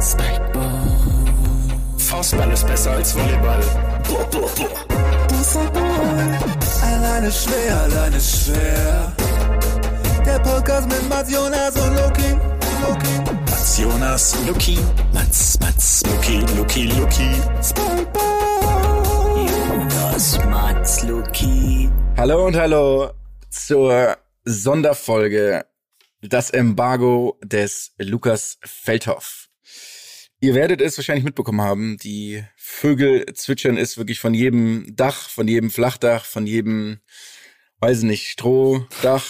Spikeball. Faustball ist besser als Volleyball. Boah, boah, boah. Alleine schwer, alleine schwer. Der Podcast mit Mats Jonas und Loki. Loki. Mats Jonas, Loki. Mats, Mats, Loki, Loki, Loki. Spikeball. Jonas, Mats, Loki. Hallo und hallo zur Sonderfolge Das Embargo des Lukas Feldhoff. Ihr werdet es wahrscheinlich mitbekommen haben, die Vögel zwitschern ist wirklich von jedem Dach, von jedem Flachdach, von jedem, weiß ich nicht, Strohdach.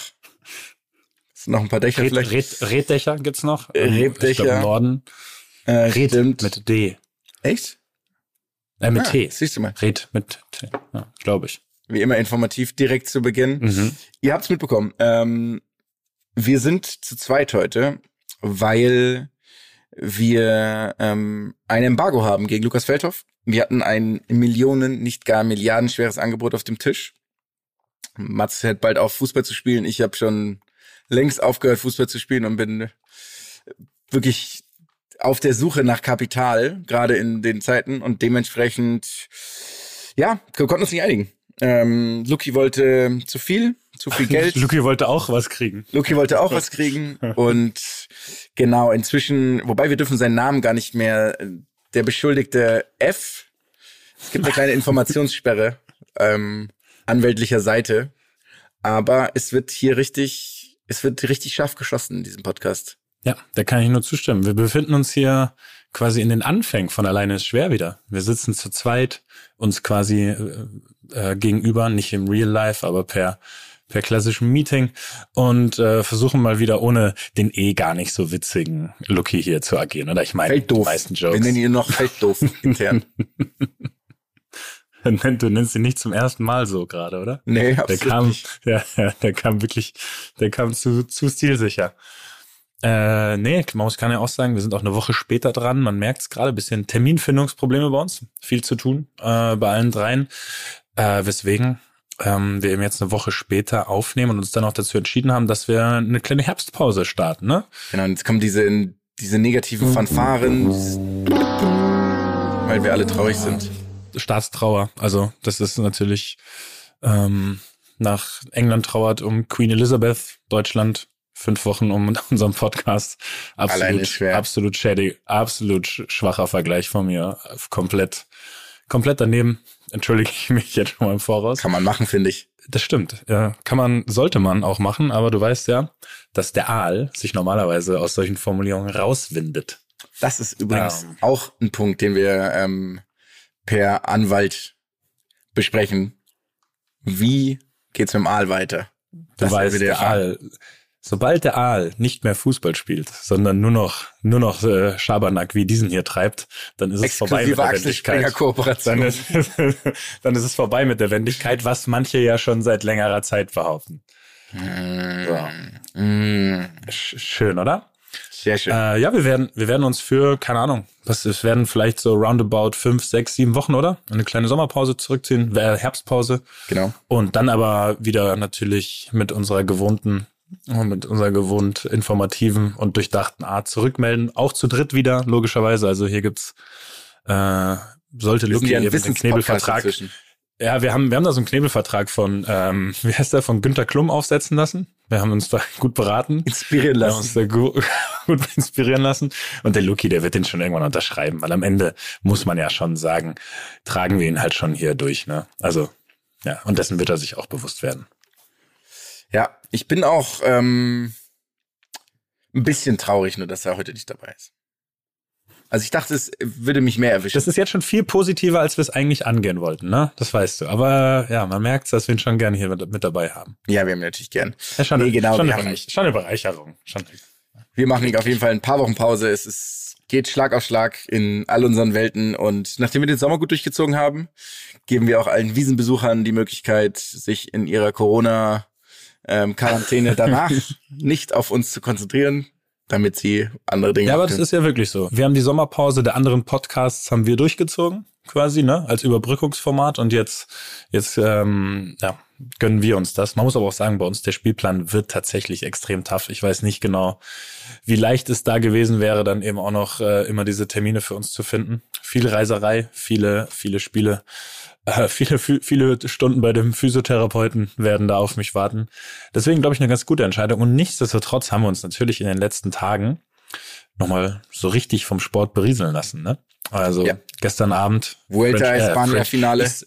Es sind noch ein paar Dächer Red, vielleicht. Red, Reddächer gibt's noch. Reddächer. Ich glaub, Im Norden. Äh, Red stimmt. mit D. Echt? Äh, mit Ah, T. Siehst du mal. Red mit T. Ja, glaube ich. Wie immer informativ direkt zu Beginn. Mhm. Ihr habt's mitbekommen. Ähm, wir sind zu zweit heute, weil wir ähm, ein Embargo haben gegen Lukas Feldhoff. Wir hatten ein Millionen, nicht gar milliardenschweres Angebot auf dem Tisch. Mats hört bald auf, Fußball zu spielen. Ich habe schon längst aufgehört, Fußball zu spielen und bin wirklich auf der Suche nach Kapital, gerade in den Zeiten. Und dementsprechend, ja, wir konnten uns nicht einigen. Ähm, Luki wollte zu viel, zu viel Geld. Luki wollte auch was kriegen. Luki wollte auch was kriegen und genau, inzwischen, wobei wir dürfen seinen Namen gar nicht mehr, der Beschuldigte F, es gibt eine kleine Informationssperre ähm, anwältlicher Seite, aber es wird hier richtig, es wird richtig scharf geschossen in diesem Podcast. Ja, da kann ich nur zustimmen. Wir befinden uns hier quasi in den Anfängen von Alleine ist schwer wieder. Wir sitzen zu zweit, uns quasi äh, äh, gegenüber, nicht im Real Life, aber per per klassischem Meeting und äh, versuchen mal wieder ohne den eh gar nicht so witzigen Lucky hier zu agieren. Oder ich meine, die meisten Wir Jokes. nennen ihn noch Felddoof intern. du nennst ihn nicht zum ersten Mal so gerade, oder? Nee, Der absolut kam, nicht. ja, der kam wirklich, der kam zu, zu stilsicher. Äh, nee, man kann ja auch sagen, wir sind auch eine Woche später dran. Man merkt es gerade, bisschen Terminfindungsprobleme bei uns. Viel zu tun äh, bei allen dreien. Äh, weswegen ähm, wir eben jetzt eine Woche später aufnehmen und uns dann auch dazu entschieden haben, dass wir eine kleine Herbstpause starten, ne? Genau, und jetzt kommen diese, diese negativen Fanfaren, weil wir alle traurig sind. Staatstrauer. Also das ist natürlich ähm, nach England trauert um Queen Elizabeth, Deutschland fünf Wochen um unseren Podcast. Absolut, schwer. absolut schädig, absolut sch- schwacher Vergleich von mir. Komplett, komplett daneben. Entschuldige ich mich jetzt schon mal im Voraus. Kann man machen, finde ich. Das stimmt. Ja, kann man, sollte man auch machen, aber du weißt ja, dass der Aal sich normalerweise aus solchen Formulierungen rauswindet. Das ist übrigens Ähm. auch ein Punkt, den wir ähm, per Anwalt besprechen. Wie geht's mit dem Aal weiter? Du Das weißt, der. Aal, sobald der Aal nicht mehr Fußball spielt, sondern nur noch, nur noch äh, Schabernack wie diesen hier treibt, dann ist es vorbei mit der Wendigkeit. Dann ist, dann ist es vorbei mit der Wendigkeit, was manche ja schon seit längerer Zeit behaupten. Mm, Sch schön, oder? sehr schön. Äh, ja, wir werden, wir werden uns für, keine Ahnung, was, es werden vielleicht so roundabout fünf, sechs, sieben Wochen, oder? Eine kleine Sommerpause zurückziehen, äh, Herbstpause. genau. Und dann aber wieder natürlich mit unserer gewohnten, mit unserer gewohnt informativen und durchdachten Art zurückmelden. Auch zu dritt wieder, logischerweise. Also hier gibt's, äh, sollte Lucky eben den Knebelvertrag. inzwischen. Ja, wir haben, wir haben da so einen Knebelvertrag von, ähm, wie heißt der, von Günter Klum aufsetzen lassen. Wir haben uns da gut beraten. Inspirieren Wir haben uns lassen. da gut, gut inspirieren lassen. Und der Lucky, der wird den schon irgendwann unterschreiben, weil am Ende muss man ja schon sagen, tragen wir ihn halt schon hier durch, ne? Also, ja, und dessen wird er sich auch bewusst werden. Ja, ich bin auch ähm, ein bisschen traurig, nur dass er heute nicht dabei ist. Also ich dachte, es würde mich mehr erwischen. Das ist jetzt schon viel positiver, als wir es eigentlich angehen wollten, ne? Das weißt du. Aber ja, man merkt, dass wir ihn schon gerne hier mit, mit dabei haben. ja, wir haben ihn natürlich gern. Ja, schon, Nee, genau, schon, eine, Bereich, schon eine Bereicherung. Schon. Wir machen auf jeden Fall ein paar Wochen Pause. Es ist, geht Schlag auf Schlag in all unseren Welten. Und nachdem wir den Sommer gut durchgezogen haben, geben wir auch allen Wiesenbesuchern die Möglichkeit, sich in ihrer Corona-Quarantäne danach nicht auf uns zu konzentrieren, damit sie andere Dinge Ja, aber das ist ja wirklich so. Wir haben die Sommerpause der anderen Podcasts haben wir durchgezogen. quasi, ne, als Überbrückungsformat und jetzt, jetzt, ähm, ja, gönnen wir uns das. Man muss aber auch sagen, bei uns der Spielplan wird tatsächlich extrem tough. Ich weiß nicht genau, wie leicht es da gewesen wäre, dann eben auch noch äh, immer diese Termine für uns zu finden. Viel Reiserei, viele, viele Spiele, äh, viele, viele Stunden bei dem Physiotherapeuten werden da auf mich warten. Deswegen glaube ich eine ganz gute Entscheidung. Und nichtsdestotrotz haben wir uns natürlich in den letzten Tagen nochmal so richtig vom Sport berieseln lassen, ne? Also ja. gestern Abend. Vuelta French, España Finale. Ich,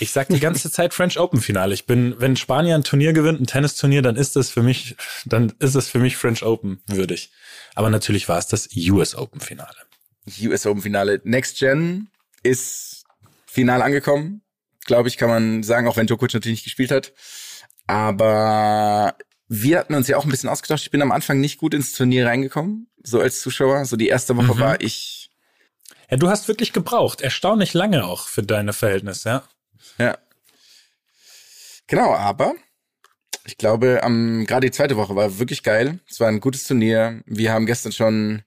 ich sag die ganze Zeit French Open Finale. Ich bin, wenn Spanier ein Turnier gewinnt, ein Tennisturnier, dann ist das für mich, dann ist es für mich French Open würdig. Aber natürlich war es das US Open Finale. US Open Finale. Next Gen ist final angekommen. Glaube ich, kann man sagen, auch wenn Djokovic natürlich nicht gespielt hat. Aber wir hatten uns ja auch ein bisschen ausgetauscht. Ich bin am Anfang nicht gut ins Turnier reingekommen, so als Zuschauer. So die erste Woche mhm. war ich ja, du hast wirklich gebraucht. Erstaunlich lange auch für deine Verhältnisse, ja. Ja. Genau, aber ich glaube, am, gerade die zweite Woche war wirklich geil. Es war ein gutes Turnier. Wir haben gestern schon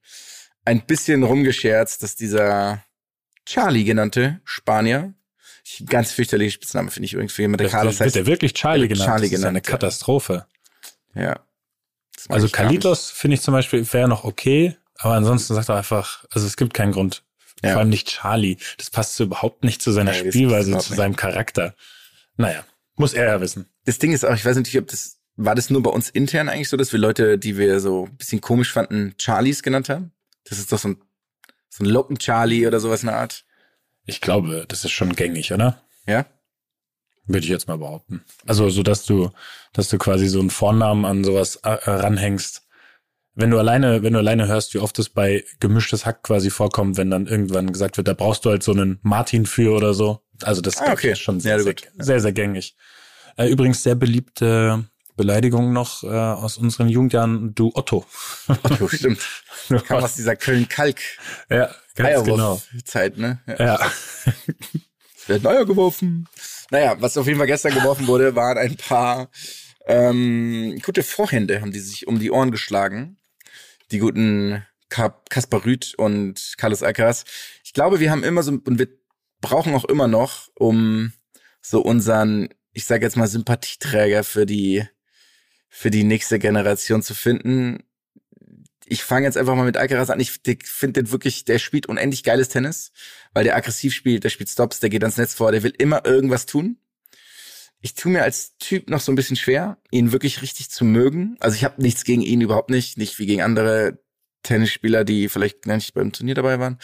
ein bisschen rumgescherzt, dass dieser Charlie genannte Spanier, ganz fürchterliche Spitzname finde ich übrigens für jemanden, der Carlos heißt. Wird der wirklich Charlie genannt? Charlie genannt. Das ist eine Katastrophe. Ja. Also Kalitos finde ich zum Beispiel wäre noch okay, aber ansonsten sagt er einfach, also es gibt keinen Grund. Ja. Vor allem nicht Charlie. Das passt so überhaupt nicht zu seiner ja, Spielweise, zu seinem Charakter. Naja, muss er ja wissen. Das Ding ist auch, ich weiß nicht, ob das, war das nur bei uns intern eigentlich so, dass wir Leute, die wir so ein bisschen komisch fanden, Charlies genannt haben? Das ist doch so ein, so ein Locken-Charlie oder sowas in der Art. Ich glaube, das ist schon gängig, oder? Ja? Würde ich jetzt mal behaupten. Also, so dass du, dass du quasi so einen Vornamen an sowas äh, ranhängst, wenn du alleine, wenn du alleine hörst, wie oft es bei gemischtes Hack quasi vorkommt, wenn dann irgendwann gesagt wird, da brauchst du halt so einen Martin für oder so. Also das ah, okay. ist schon sehr, ja, sehr, sehr, sehr, gängig. Äh, übrigens sehr beliebte Beleidigung noch äh, aus unseren Jugendjahren, du Otto. Otto, stimmt. Du Kam aus dieser Köln-Kalk. Ja, ganz genau. Zeit, ne? Ja. ja. es wird neuer geworfen. Naja, was auf jeden Fall gestern geworfen wurde, waren ein paar ähm, gute Vorhände, haben die sich um die Ohren geschlagen die guten Kaspar Rüth und Carlos Alcaraz. Ich glaube, wir haben immer so, und wir brauchen auch immer noch, um so unseren, ich sage jetzt mal, Sympathieträger für die, für die nächste Generation zu finden. Ich fange jetzt einfach mal mit Alcaraz an. Ich finde den wirklich, der spielt unendlich geiles Tennis, weil der aggressiv spielt, der spielt Stops, der geht ans Netz vor, der will immer irgendwas tun ich tue mir als Typ noch so ein bisschen schwer, ihn wirklich richtig zu mögen. Also ich habe nichts gegen ihn überhaupt nicht, nicht wie gegen andere Tennisspieler, die vielleicht nicht beim Turnier dabei waren.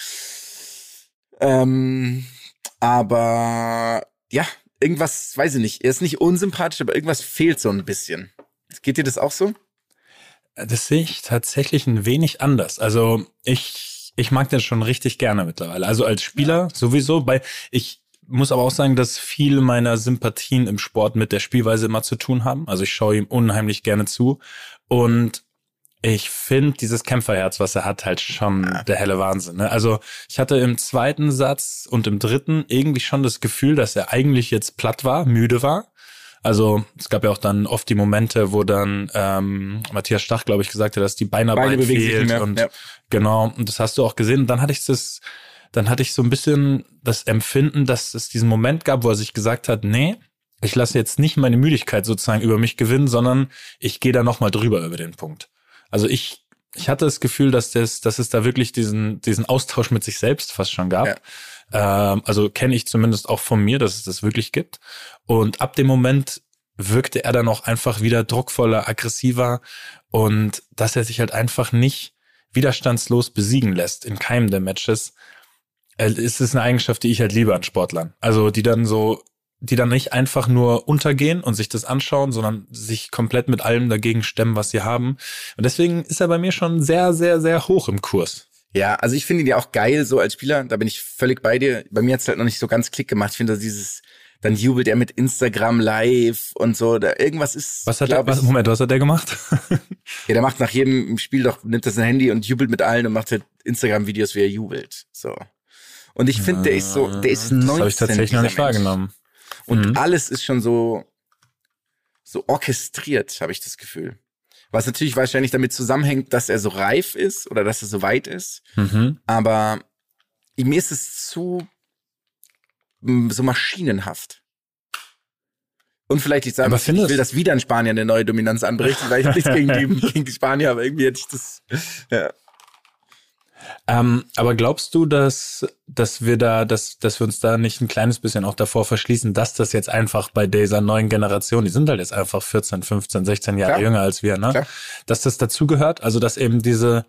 Ähm, aber ja, irgendwas, weiß ich nicht. Er ist nicht unsympathisch, aber irgendwas fehlt so ein bisschen. Geht dir das auch so? Das sehe ich tatsächlich ein wenig anders. Also ich, ich mag den schon richtig gerne mittlerweile. Also als Spieler sowieso, weil ich, muss aber auch sagen, dass viele meiner Sympathien im Sport mit der Spielweise immer zu tun haben. Also ich schaue ihm unheimlich gerne zu. Und ich finde dieses Kämpferherz, was er hat, halt schon der helle Wahnsinn. Ne? Also ich hatte im zweiten Satz und im dritten irgendwie schon das Gefühl, dass er eigentlich jetzt platt war, müde war. Also es gab ja auch dann oft die Momente, wo dann ähm, Matthias Stach, glaube ich, gesagt hat, dass die Beine, Beine fehlt und ja. genau. Und das hast du auch gesehen. Und dann hatte ich das dann hatte ich so ein bisschen das Empfinden, dass es diesen Moment gab, wo er sich gesagt hat, nee, ich lasse jetzt nicht meine Müdigkeit sozusagen über mich gewinnen, sondern ich gehe da nochmal drüber über den Punkt. Also ich, ich hatte das Gefühl, dass, das, dass es da wirklich diesen, diesen Austausch mit sich selbst fast schon gab. Ja. Ähm, also kenne ich zumindest auch von mir, dass es das wirklich gibt. Und ab dem Moment wirkte er dann auch einfach wieder druckvoller, aggressiver und dass er sich halt einfach nicht widerstandslos besiegen lässt in keinem der Matches, äh, ist es eine Eigenschaft, die ich halt liebe an Sportlern. Also die dann so, die dann nicht einfach nur untergehen und sich das anschauen, sondern sich komplett mit allem dagegen stemmen, was sie haben. Und deswegen ist er bei mir schon sehr, sehr, sehr hoch im Kurs. Ja, also ich finde ihn ja auch geil so als Spieler. Da bin ich völlig bei dir. Bei mir hat's halt noch nicht so ganz Klick gemacht. Ich finde dieses, dann jubelt er mit Instagram live und so. Da irgendwas ist. Was hat er? Was, Moment, was hat der gemacht? ja, der macht nach jedem Spiel doch nimmt er sein Handy und jubelt mit allen und macht halt Instagram-Videos, wie er jubelt. So. Und ich finde, der ist so, der ist 19. Das habe ich tatsächlich noch nicht Mensch. wahrgenommen. Und mhm. alles ist schon so, so orchestriert, habe ich das Gefühl. Was natürlich wahrscheinlich damit zusammenhängt, dass er so reif ist oder dass er so weit ist. Mhm. Aber mir ist es zu m, so maschinenhaft. Und vielleicht ich sagen, ich will, dass wieder in Spanien eine neue Dominanz anbricht, weil ich nichts gegen die, gegen die Spanier, aber irgendwie hätte ich das. Ja. Ähm, aber glaubst du, dass, dass wir da, dass, dass wir uns da nicht ein kleines bisschen auch davor verschließen, dass das jetzt einfach bei dieser neuen Generation, die sind halt jetzt einfach 14, 15, 16 Jahre Klar. jünger als wir, ne? Klar. Dass das dazugehört, also dass eben diese,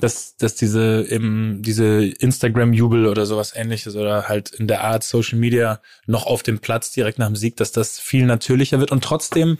dass, dass diese eben diese Instagram-Jubel oder sowas ähnliches oder halt in der Art Social Media noch auf dem Platz direkt nach dem Sieg, dass das viel natürlicher wird und trotzdem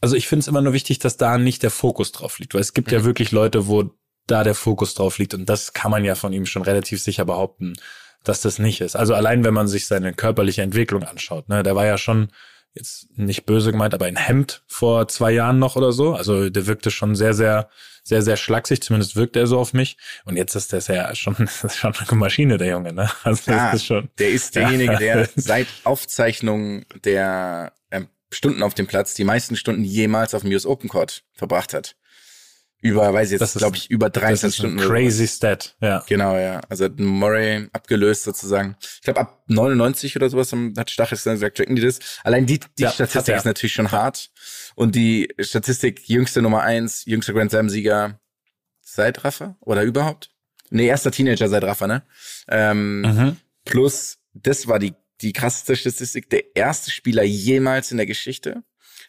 also ich finde es immer nur wichtig, dass da nicht der Fokus drauf liegt, weil es gibt ja wirklich Leute, wo da der Fokus drauf liegt und das kann man ja von ihm schon relativ sicher behaupten, dass das nicht ist. Also allein wenn man sich seine körperliche Entwicklung anschaut, ne, der war ja schon jetzt nicht böse gemeint, aber in Hemd vor zwei Jahren noch oder so. Also der wirkte schon sehr, sehr, sehr, sehr schlaksig. Zumindest wirkt er so auf mich. Und jetzt ist das ja schon, das ist schon eine Maschine, der Junge, ne? Also Ah, ist schon. Der ist derjenige, der seit Aufzeichnung der ähm, Stunden auf dem Platz die meisten Stunden jemals auf dem US Open Court verbracht hat. Über, weiß ich Das jetzt, glaube ich, über Das 13 ist ein Stunden. oder so. crazy Stat, ja. Genau, ja. Also hat Murray abgelöst sozusagen. Ich glaube, ab 99 oder sowas hat Stachis dann gesagt, tracken die das. Allein die, die Ja, Statistik ist natürlich schon hart. Und die Statistik, jüngste Nummer eins, jüngster Grand Slam-Sieger seit Rafa oder überhaupt? Nee, erster Teenager seit Rafa, ne? Ähm, Mhm. Plus, das war die, die krasseste Statistik, der erste Spieler jemals in der Geschichte,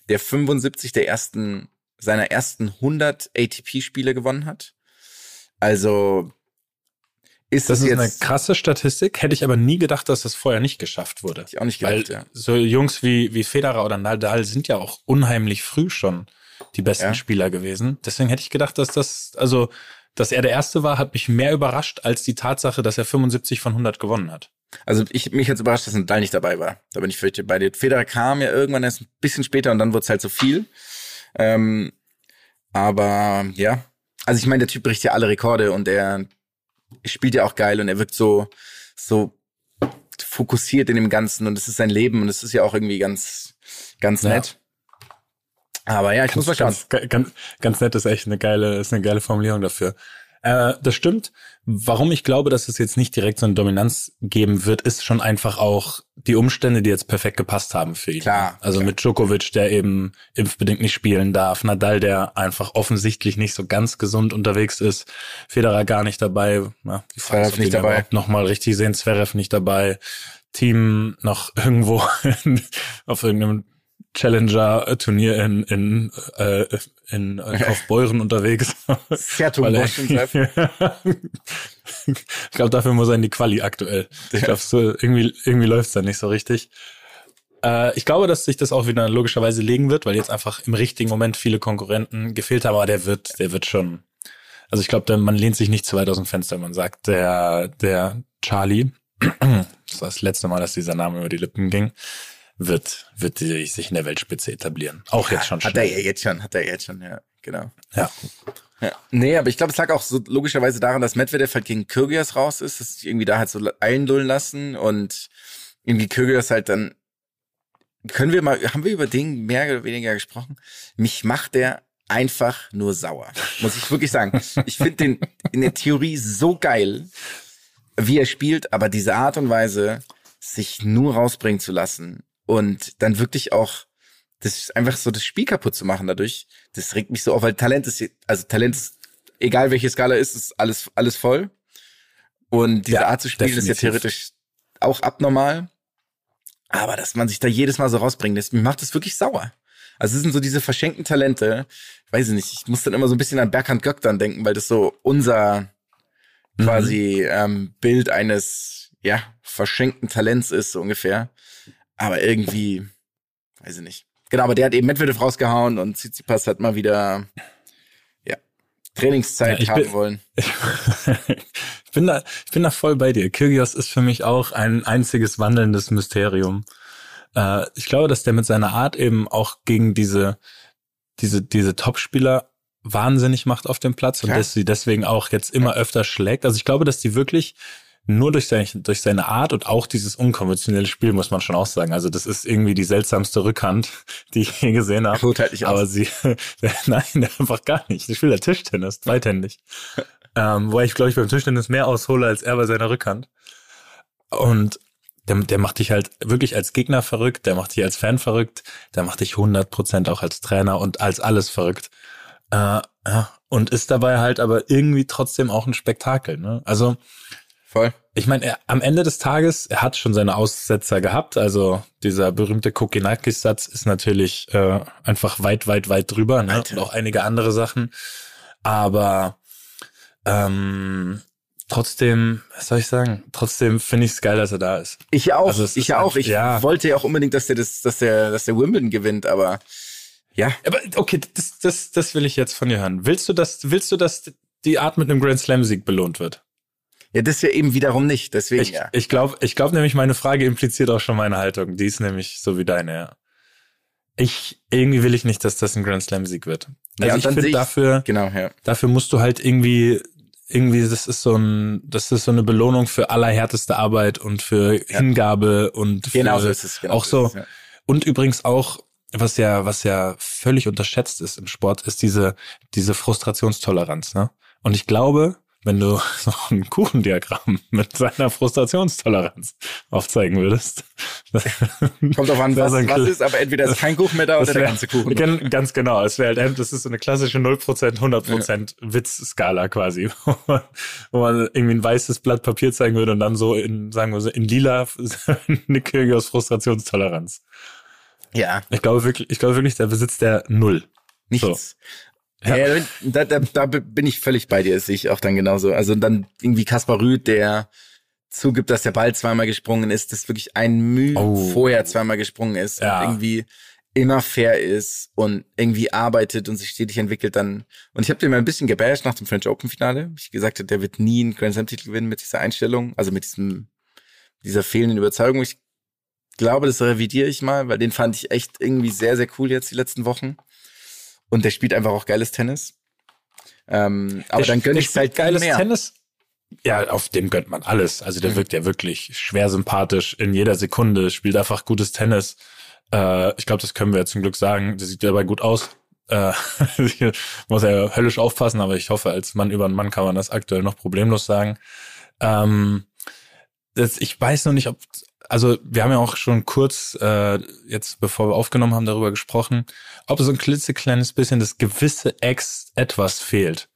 der 75 der ersten, seiner ersten 100 ATP-Spiele gewonnen hat. Also, ist Das es ist jetzt eine krasse Statistik. Hätte ich aber nie gedacht, dass das vorher nicht geschafft wurde. Hätte ich auch nicht Weil gedacht, ja. so Jungs wie, wie Federer oder Nadal sind ja auch unheimlich früh schon die besten Ja. Spieler gewesen. Deswegen hätte ich gedacht, dass das, also, dass er der Erste war, hat mich mehr überrascht als die Tatsache, dass er 75 von 100 gewonnen hat. Also ich mich jetzt überrascht, dass Nadal nicht dabei war. Da bin ich fürchte bei dir. Federer kam ja irgendwann erst ein bisschen später und dann wurde es halt so viel. Ähm, aber ja, also ich meine, der Typ bricht ja alle Rekorde und er spielt ja auch geil und er wirkt so so fokussiert in dem Ganzen und es ist sein Leben und es ist ja auch irgendwie ganz ganz Ja. nett. Aber ja, ich muss mal schauen. Ganz, ganz, ganz nett ist echt eine geile, ist eine geile Formulierung dafür. Äh, das stimmt. Warum ich glaube, dass es jetzt nicht direkt so eine Dominanz geben wird, ist schon einfach auch die Umstände, die jetzt perfekt gepasst haben für ihn. Klar, Also klar. mit Djokovic, der eben impfbedingt nicht spielen darf, Nadal, der einfach offensichtlich nicht so ganz gesund unterwegs ist, Federer gar nicht dabei, na, die Zverev nicht dabei. überhaupt noch mal richtig sehen, Zverev nicht dabei, Team noch irgendwo auf irgendeinem Challenger-Turnier in, in, äh, in äh, Kaufbeuren unterwegs. Er- Sepp. ich glaube, dafür muss er in die Quali aktuell. Ich glaube, so, irgendwie, irgendwie läuft's da nicht so richtig. Äh, ich glaube, dass sich das auch wieder logischerweise legen wird, weil jetzt einfach im richtigen Moment viele Konkurrenten gefehlt haben, aber der wird, der wird schon. Also ich glaube, man lehnt sich nicht zu weit aus dem Fenster, man sagt, der, der Charlie, das war das letzte Mal, dass dieser Name über die Lippen ging, wird, wird die, sich in der Weltspitze etablieren. Auch jetzt schon Hat er schnell. ja jetzt schon, hat er jetzt schon, ja, genau. Ja. Ja. Nee, aber ich glaube, es lag auch so logischerweise daran, dass Medvedev halt gegen Kyrgios raus ist, dass irgendwie da halt so einlullen lassen und irgendwie Kyrgios halt dann können wir mal, haben wir über den mehr oder weniger gesprochen? Mich macht der einfach nur sauer. Muss ich wirklich sagen. Ich finde den in der Theorie so geil, wie er spielt, aber diese Art und Weise, sich nur rausbringen zu lassen und dann wirklich auch das ist einfach so das Spiel kaputt zu machen dadurch, das regt mich so auf, weil Talent ist, also Talent ist, egal welche Skala ist, ist alles, alles voll. Und diese Ja, Art zu spielen ist ja definitiv. theoretisch auch abnormal. Aber dass man sich da jedes Mal so rausbringt, das, macht das wirklich sauer. Also es sind so diese verschenkten Talente, weiß ich nicht, ich muss dann immer so ein bisschen an Berghand Göck dann denken, weil das so unser quasi ähm, Bild eines, ja, verschenkten Talents ist, so ungefähr. Aber irgendwie, weiß ich nicht. Genau, aber der hat eben Medvedev rausgehauen und Tsitsipas hat mal wieder, ja, Trainingszeit Ja, ich haben bin- wollen. ich bin da, ich bin da voll bei dir. Kyrgios ist für mich auch ein einziges wandelndes Mysterium. Äh, ich glaube, dass der mit seiner Art eben auch gegen diese, diese, diese Topspieler wahnsinnig macht auf dem Platz und Ja. dass sie deswegen auch jetzt immer öfter schlägt. Also ich glaube, dass die wirklich nur durch seine, durch seine Art und auch dieses unkonventionelle Spiel, muss man schon auch sagen. Also das ist irgendwie die seltsamste Rückhand, die ich je gesehen habe. Holt halt nicht aus. Aber sie, nein, einfach gar nicht. Ich spielt ja Tischtennis, zweithändig. ähm, wo ich, glaube ich, beim Tischtennis mehr aushole als er bei seiner Rückhand. Und der, der macht dich halt wirklich als Gegner verrückt, der macht dich als Fan verrückt, der macht dich 100% auch als Trainer und als alles verrückt. Äh, ja, und ist dabei halt aber irgendwie trotzdem auch ein Spektakel. Ne? Also Voll. ich meine, am Ende des Tages, er hat schon seine Aussetzer gehabt. Also dieser berühmte Kokinakis-Satz ist natürlich äh, einfach weit, weit, weit drüber. Ne? Alter. Und auch einige andere Sachen. Aber ähm, trotzdem, was soll ich sagen? Trotzdem finde ich es geil, dass er da ist. Ich auch, Also ich auch. Ich ja. wollte ja auch unbedingt, dass der das, dass der, dass der Wimbledon gewinnt, aber ja, Aber okay, das, das, das will ich jetzt von dir hören. Willst du, dass, willst du, dass die Art mit einem Grand Slam-Sieg belohnt wird? Ja, das ja eben wiederum nicht. Deswegen Ich, ja. ich glaube ich glaub nämlich, meine Frage impliziert auch schon meine Haltung. Die ist nämlich so wie deine, ja. Ich, irgendwie will ich nicht, dass das ein Grand Slam-Sieg wird. Also Ja, ich finde dafür, Genau, ja. dafür musst du halt irgendwie, irgendwie, das ist so ein, das ist so eine Belohnung für allerhärteste Arbeit und für Hingabe und für, Genau so ist es. Genau auch so, ist es, ja. und übrigens auch, was ja, was ja völlig unterschätzt ist im Sport, ist diese, diese Frustrationstoleranz, ne? Und ich glaube, wenn du so ein Kuchendiagramm mit seiner Frustrationstoleranz aufzeigen würdest. Kommt drauf an, wär was, was ist, aber entweder ist kein Kuchen mehr da oder das der wär- ganze Kuchen. Ganz genau. Es wäre halt, das ist so eine klassische 0%, 100% Witzskala quasi, wo man, wo man irgendwie ein weißes Blatt Papier zeigen würde und dann so in, sagen wir so, in lila eine Kyrgios Frustrationstoleranz. Ja, Ich glaube wirklich, ich glaube wirklich, der besitzt der Null. nichts. Ja. Ja. da, da, da bin ich völlig bei dir, sehe ich auch dann genauso. Also dann irgendwie Kaspar Rüth, der zugibt, dass der Ball zweimal gesprungen ist, dass wirklich ein Mühe Oh. vorher zweimal gesprungen ist Ja. und irgendwie immer fair ist und irgendwie arbeitet und sich stetig entwickelt dann. Und ich habe den mal ein bisschen gebasht nach dem French Open Finale. Ich gesagt habe, der wird nie einen Grand Slam Titel gewinnen mit dieser Einstellung, also mit diesem dieser fehlenden Überzeugung. Ich glaube, das revidiere ich mal, weil den fand ich echt irgendwie sehr sehr cool jetzt die letzten Wochen. Und der spielt einfach auch geiles Tennis. Ähm, aber Der dann gönne ich halt geiles mehr. Tennis. Ja, auf dem gönnt man alles. Also der Mhm. wirkt ja wirklich schwer sympathisch in jeder Sekunde, spielt einfach gutes Tennis. Äh, ich glaube, das können wir zum Glück sagen. Der sieht dabei gut aus. Äh, muss ja höllisch aufpassen, aber ich hoffe, als Mann über einen Mann kann man das aktuell noch problemlos sagen. Ähm, das, ich weiß noch nicht, ob, also wir haben ja auch schon kurz, äh, jetzt bevor wir aufgenommen haben, darüber gesprochen, ob so ein klitzekleines bisschen das gewisse Ex etwas fehlt.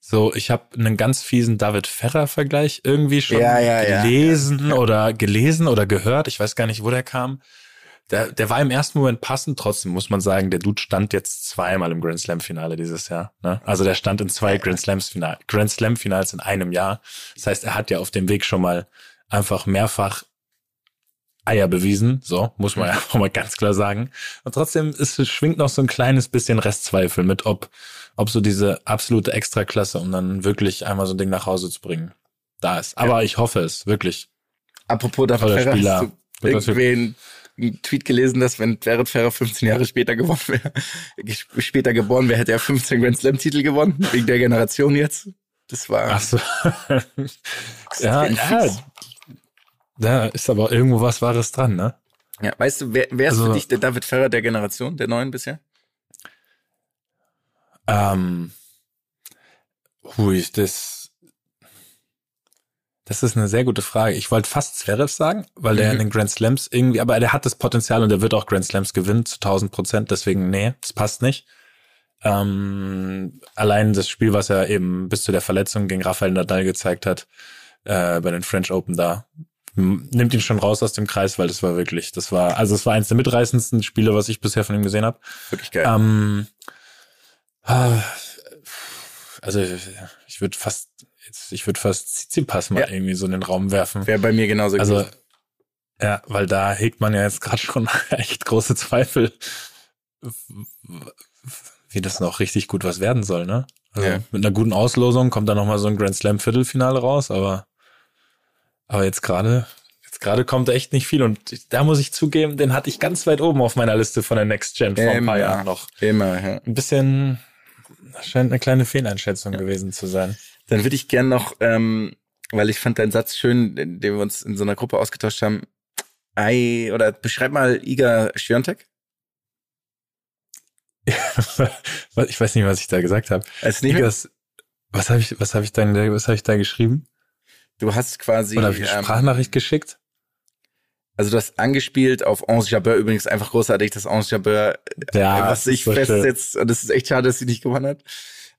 So, ich habe einen ganz fiesen David Ferrer-Vergleich irgendwie schon Ja, ja, ja. gelesen oder gelesen oder gehört. Ich weiß gar nicht, wo der kam. Der, der war im ersten Moment passend, trotzdem muss man sagen, der Dude stand jetzt zweimal im Grand Slam-Finale dieses Jahr. Ne? Also der stand in zwei Grand Slams-Final, Grand Slam-Finals in einem Jahr. Das heißt, er hat ja auf dem Weg schon mal einfach mehrfach Eier bewiesen. So, muss man ja auch mal ganz klar sagen. Und trotzdem ist, schwingt noch so ein kleines bisschen Restzweifel mit, ob, ob so diese absolute Extraklasse, um dann wirklich einmal so ein Ding nach Hause zu bringen, da ist. Aber ich hoffe es, wirklich. Apropos Ferrer, Spieler. hast du irgendwen einen Tweet gelesen, dass wenn David Ferrer 15 Jahre später gewonnen wäre, später geboren wäre, hätte er 15 Grand Slam Titel gewonnen, wegen der Generation jetzt. Das war Ach so. ja, ja. Da ist aber irgendwo was Wahres dran, ne? Ja, weißt du, wer, wer ist Also- für dich der David Ferrer der Generation, der neuen bisher? Ähm, hui, das, das ist eine sehr gute Frage. Ich wollte fast Zverev sagen, weil der Mhm. in den Grand Slams irgendwie, aber der hat das Potenzial und der wird auch Grand Slams gewinnen zu 1000 Prozent. Deswegen, nee, das passt nicht. Ähm, allein das Spiel, was er eben bis zu der Verletzung gegen Rafael Nadal gezeigt hat, äh, bei den French Open da, nimmt ihn schon raus aus dem Kreis, weil das war wirklich, das war, also es war eins der mitreißendsten Spiele, was ich bisher von ihm gesehen habe. Wirklich geil. Ähm, ah, also ich würde fast, jetzt, ich würde fast Tsitsipas mal Ja. irgendwie so in den Raum werfen. Wäre bei mir genauso Also gewesen. ja, weil da hegt man ja jetzt gerade schon echt große Zweifel, wie das noch richtig gut was werden soll, ne? Also Ja. mit einer guten Auslosung kommt da noch mal so ein Grand Slam Viertelfinale raus, aber aber jetzt gerade jetzt gerade kommt echt nicht viel und da muss ich zugeben, den hatte ich ganz weit oben auf meiner Liste von der Next Gen vor ein paar. Jahren noch Immer, ja. ein bisschen scheint eine kleine Fehleinschätzung gewesen zu sein. Dann würde ich gern noch, ähm, weil ich fand deinen Satz schön, den wir uns in so einer Gruppe ausgetauscht haben. Ei, oder beschreib mal Iga Świątek. ich weiß nicht, was ich da gesagt habe. Also Igas, was habe ich, was habe ich da, was habe ich da geschrieben? Du hast quasi Oder habe ich eine ähm, Sprachnachricht geschickt? Also du hast angespielt auf Ange Jabeur, übrigens einfach großartig, dass Ange Jabeur Ja, einfach das sich so festsetzt. Und es ist echt schade, dass sie nicht gewonnen hat.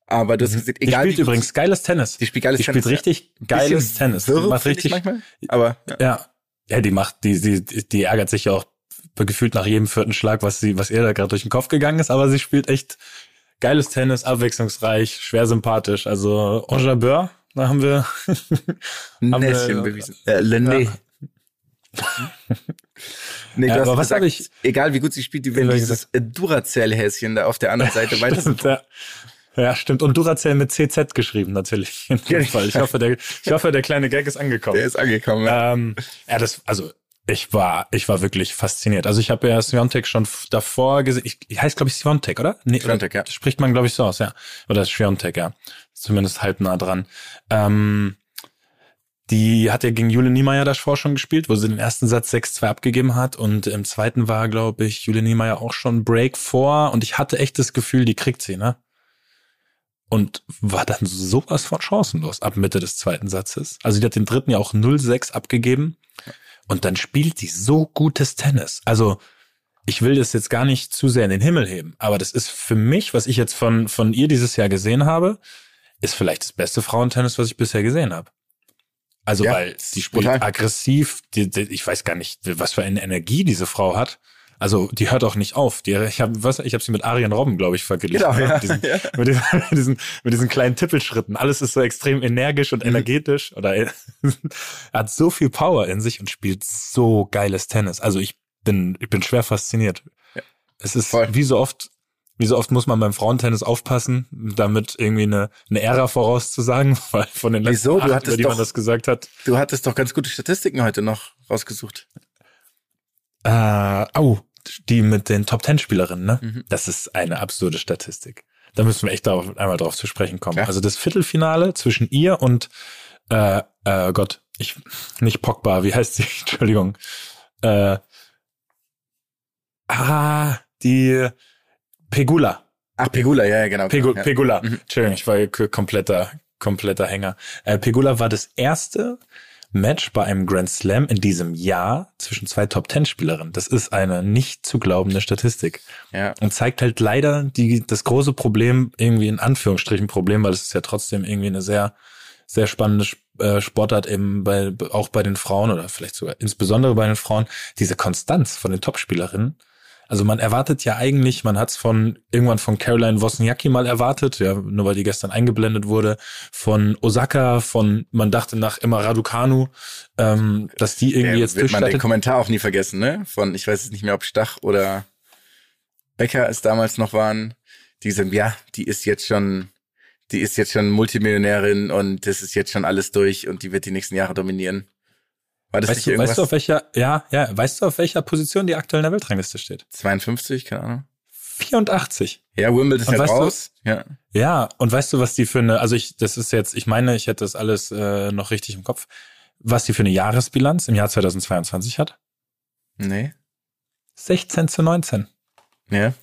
Aber du hast gesagt, Die egal spielt wie gut übrigens geiles Tennis. Die spielt geiles die Tennis, spielt richtig geiles bisschen Tennis. wirr, Die macht richtig, manchmal. Aber ja. ja. Ja, die macht, die, die, die ärgert sich ja auch gefühlt nach jedem vierten Schlag, was sie, was ihr da gerade durch den Kopf gegangen ist, aber sie spielt echt geiles Tennis, abwechslungsreich, schwer sympathisch. Also Ange Jabeur, da haben wir, Näschen bewiesen. Äh, Lené. nee, Ja, du hast aber was gesagt, hab ich- egal wie gut sie spielt, die Ja, dieses Duracell-Häschen da auf der anderen Seite weiter. Stimmt, ja. ja, stimmt. Und Duracell mit CZ geschrieben, natürlich. In dem Fall. Ich hoffe, der, ich hoffe, der kleine Gag ist angekommen. Der ist angekommen. Ja. Ähm, ja, das, also ich war, ich war wirklich fasziniert. Also ich habe ja Sviontek schon davor gesehen. Ich, ich heißt glaube ich Sviontek, oder? Nee, Sviontek, ja. Spricht man glaube ich so aus, ja. Oder Sviontek, ja. Zumindest halb nah dran. Ähm, die hat ja gegen Jule Niemeyer davor schon gespielt, wo sie den ersten Satz 6-2 abgegeben hat und im zweiten war, glaube ich, Jule Niemeyer auch schon Break vor und ich hatte echt das Gefühl, die kriegt sie, ne? Und war dann sowas von chancenlos ab Mitte des zweiten Satzes. Also die hat den dritten ja auch 0-6 abgegeben und dann spielt die so gutes Tennis. Also ich will das jetzt gar nicht zu sehr in den Himmel heben, aber das ist für mich, was ich jetzt von, von ihr dieses Jahr gesehen habe, ist vielleicht das beste Frauentennis, was ich bisher gesehen habe. Also Ja, weil die spielt total. aggressiv, die, die, ich weiß gar nicht, was für eine Energie diese Frau hat. Also die hört auch nicht auf. Die, ich habe ich habe sie mit Arjen Robben, glaube ich, verglichen. Genau, ne? ja, Mit, diesen, ja. mit, diesen, mit, diesen, mit diesen kleinen Tippelschritten. Alles ist so extrem energisch Mhm. und energetisch. Oder er hat so viel Power in sich und spielt so geiles Tennis. Also ich bin, ich bin schwer fasziniert. Es ist Voll. wie so oft, wie so oft muss man beim Frauentennis aufpassen, damit irgendwie eine, eine Ära vorauszusagen, weil von den letzten Wieso? Du acht, hattest über die doch- man das gesagt hat. Du hattest doch ganz gute Statistiken heute noch rausgesucht. Äh, oh, die mit den Top Ten Spielerinnen, ne? Mhm. Das ist eine absurde Statistik. Da müssen wir echt darauf, einmal drauf zu sprechen kommen. Ja. Also das Viertelfinale zwischen ihr und äh, äh, Gott, ich nicht Pogba, wie heißt sie? Entschuldigung. Äh, ah, die Pegula. Ach, Pegula, ja, ja, genau. Pegu ja. Pegula. Mhm. Entschuldigung, ich war kompletter, kompletter Hänger. Äh, Pegula war das erste Match bei einem Grand Slam in diesem Jahr zwischen zwei Top Ten Spielerinnen. Das ist eine nicht zu glaubende Statistik ja. und zeigt halt leider die, das große Problem, irgendwie in Anführungsstrichen Problem, weil es ist ja trotzdem irgendwie eine sehr, sehr spannende Sp- äh, Sportart eben bei, auch bei den Frauen oder vielleicht sogar insbesondere bei den Frauen, diese Konstanz von den Topspielerinnen. Also man erwartet ja eigentlich, man hat es von irgendwann von Caroline Wozniacki mal erwartet, ja, nur weil die gestern eingeblendet wurde, von Osaka, von man dachte nach immer Raducanu, ähm, dass die irgendwie Der jetzt wird man den. Kommentar auch nie vergessen, ne? Von, ich weiß jetzt nicht mehr, ob Stach oder Becker es damals noch waren, die sagen, ja, die ist jetzt schon, die ist jetzt schon Multimillionärin und das ist jetzt schon alles durch und die wird die nächsten Jahre dominieren. War das Weißt nicht du, irgendwas? weißt du, auf welcher, ja, ja, weißt du, auf welcher Position die aktuell in der Weltrangliste steht? 52, keine Ahnung. 84. Ja, Wimbledon ist halt weißt du- raus. Ja. Ja, und weißt du, was die für eine, also ich, das ist jetzt, ich meine, ich hätte das alles äh, noch richtig im Kopf, was die für eine Jahresbilanz im Jahr 2022 hat? Nee. 16 zu 19. Ja.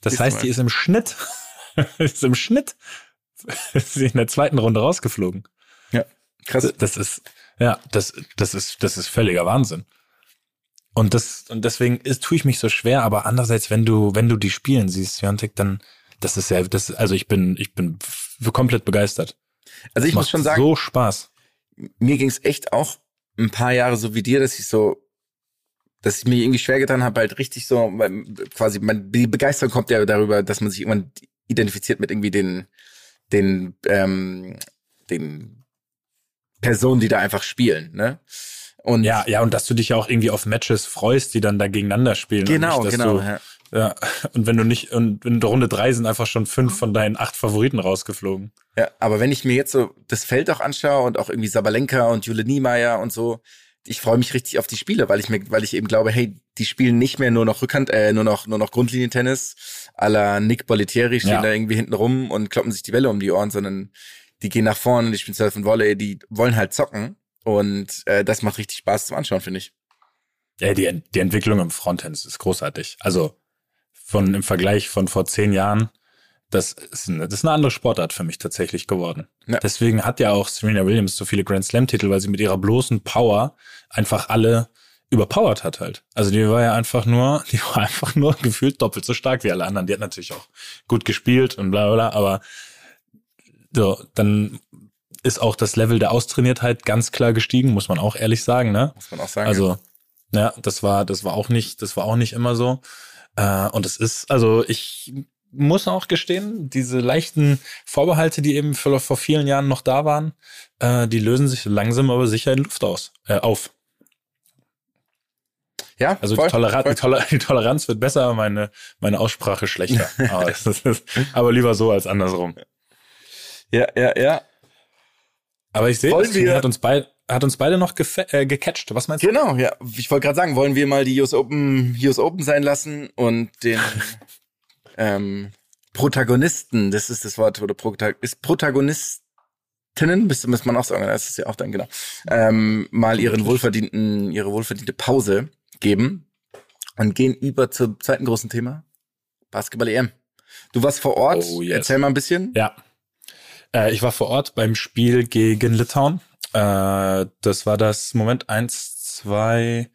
Das Siehst heißt, die ist im Schnitt, ist im Schnitt ist sie in der zweiten Runde rausgeflogen. Krass. Das ist, ja, das, das ist, das ist völliger Wahnsinn. Und das, und deswegen ist, tue ich mich so schwer, aber andererseits, wenn du, wenn du die spielen siehst, Fiontek, dann, das ist ja, das, also ich bin, ich bin komplett begeistert. Also ich muss schon sagen, So Spaß. mir ging's echt auch ein paar Jahre so wie dir, dass ich so, dass ich mir irgendwie schwer getan habe, halt richtig so, quasi, man, die Begeisterung kommt ja darüber, dass man sich irgendwann identifiziert mit irgendwie den, den, ähm, den Personen, die da einfach spielen, ne? Und Ja, ja, und dass du dich ja auch irgendwie auf Matches freust, die dann da gegeneinander spielen. genau, und nicht, genau. Du, ja. ja, und wenn du nicht, und in der Runde drei sind einfach schon fünf von deinen acht Favoriten rausgeflogen. Ja, aber wenn ich mir jetzt so das Feld auch anschaue und auch irgendwie Sabalenka und Jule Niemeyer und so, ich freue mich richtig auf die Spiele, weil ich mir, weil ich eben glaube, hey, die spielen nicht mehr nur noch Rückhand, äh, nur noch nur noch Grundlinientennis, à la Nick Bollettieri stehen Ja. da irgendwie hinten rum und kloppen sich die Welle um die Ohren, sondern die gehen nach vorne, die spielen Surf und Volley, die wollen halt zocken und äh, das macht richtig Spaß zum Anschauen, finde ich. Ja, die, die Entwicklung im Frontend ist großartig. Also von im Vergleich von vor zehn Jahren, das ist eine, das ist eine andere Sportart für mich tatsächlich geworden. Ja. Deswegen hat ja auch Serena Williams so viele Grand Slam Titel, weil sie mit ihrer bloßen Power einfach alle überpowered hat halt. Also die war ja einfach nur, die war einfach nur gefühlt doppelt so stark wie alle anderen. Die hat natürlich auch gut gespielt und bla bla, aber so, dann ist auch das Level der Austrainiertheit ganz klar gestiegen, muss man auch ehrlich sagen, ne? Muss man auch sagen. Also, ja, das war, das war auch nicht, das war auch nicht immer so. Äh, und es ist, also ich muss auch gestehen, diese leichten Vorbehalte, die eben vor, vor vielen Jahren noch da waren, äh, die lösen sich langsam aber sicher in Luft aus, äh, auf. ja, Also voll, die, Toleranz, voll. die, Toler die Toleranz wird besser, meine, meine Aussprache schlechter. aber, ist, aber lieber so als andersrum. Ja, ja, ja. Aber ich sehe, das wir- hat uns, beid, hat uns beide noch äh, gecatcht. Was meinst du? Genau, ja. Ich wollte gerade sagen, wollen wir mal die US Open, US Open sein lassen und den ähm, Protagonisten, das ist das Wort, oder Protag ist Protagonistinnen, müsste man auch sagen, das ist ja auch dann genau, ähm, mal ihren wohlverdienten, ihre wohlverdiente Pause geben und gehen über zum zweiten großen Thema, Basketball EM. Du warst vor Ort, Oh, yes. erzähl mal ein bisschen. Ja. Äh, ich war vor Ort beim Spiel gegen Litauen. Äh, das war das Moment eins, zwei,